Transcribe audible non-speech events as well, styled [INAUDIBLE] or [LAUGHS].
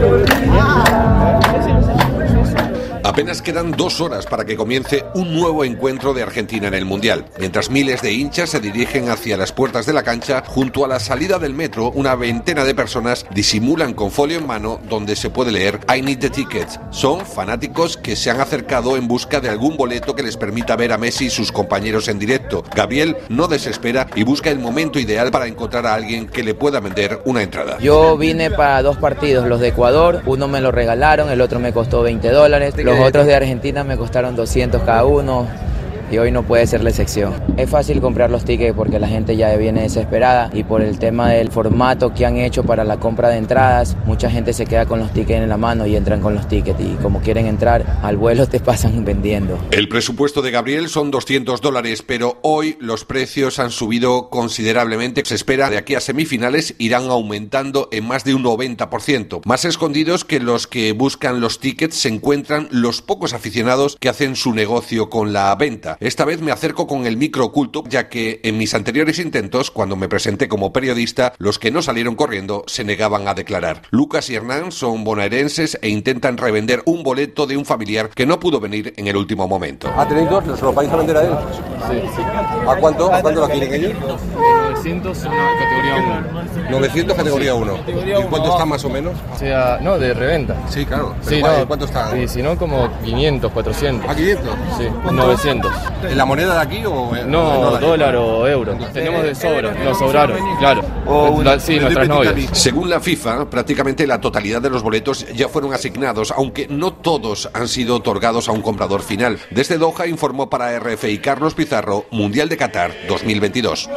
Thank you. Apenas quedan dos horas para que comience un nuevo encuentro de Argentina en el Mundial. Mientras miles de hinchas se dirigen hacia las puertas de la cancha, junto a la salida del metro, una veintena de personas disimulan con folio en mano donde se puede leer I need the tickets. Son fanáticos que se han acercado en busca de algún boleto que les permita ver a Messi y sus compañeros en directo. Gabriel no desespera y busca el momento ideal para encontrar a alguien que le pueda vender una entrada. Yo vine para dos partidos, los de Ecuador, uno me lo regalaron, el otro me costó 20 dólares. Los otros de Argentina me costaron 200 cada uno y hoy no puede ser la excepción. Es fácil comprar los tickets porque la gente ya viene desesperada y por el tema del formato que han hecho para la compra de entradas, mucha gente se queda con los tickets en la mano y entran con los tickets y como quieren entrar al vuelo [LAUGHS] te pasan vendiendo. El presupuesto de Gabriel son 200 dólares, pero hoy los precios han subido considerablemente. Se espera de aquí a semifinales irán aumentando en más de un 90%. Más escondidos que los que buscan los tickets se encuentran los pocos aficionados que hacen su negocio con la venta. Esta vez me acerco con el micro oculto, ya que en mis anteriores intentos, cuando me presenté como periodista, los que no salieron corriendo se negaban a declarar. Lucas y Hernán son bonaerenses e intentan revender un boleto de un familiar que no pudo venir en el último momento. ¿Ah, tenéis dos? ¿Se lo vais a vender a él? Sí. ¿A cuánto? ¿A cuánto lo quieren ellos? 900 una categoría 1. 900 categoría 1. ¿Y cuánto está más o menos? O sea, no, de reventa. Sí, claro. Pero Sí, ¿cuál- no. ¿Cuánto está? Y si no, como 500, 400. ¿A 500? Sí, 900. ¿En la moneda de aquí o No, dólar o euro. Tenemos de sobra, nos sobraron, claro. La- sí, nuestras novias. Según la FIFA, prácticamente la totalidad de los boletos ya fueron asignados, aunque no todos han sido otorgados a un comprador final. Desde Doha informó para RFI Carlos Pizarro, Mundial de Qatar 2022.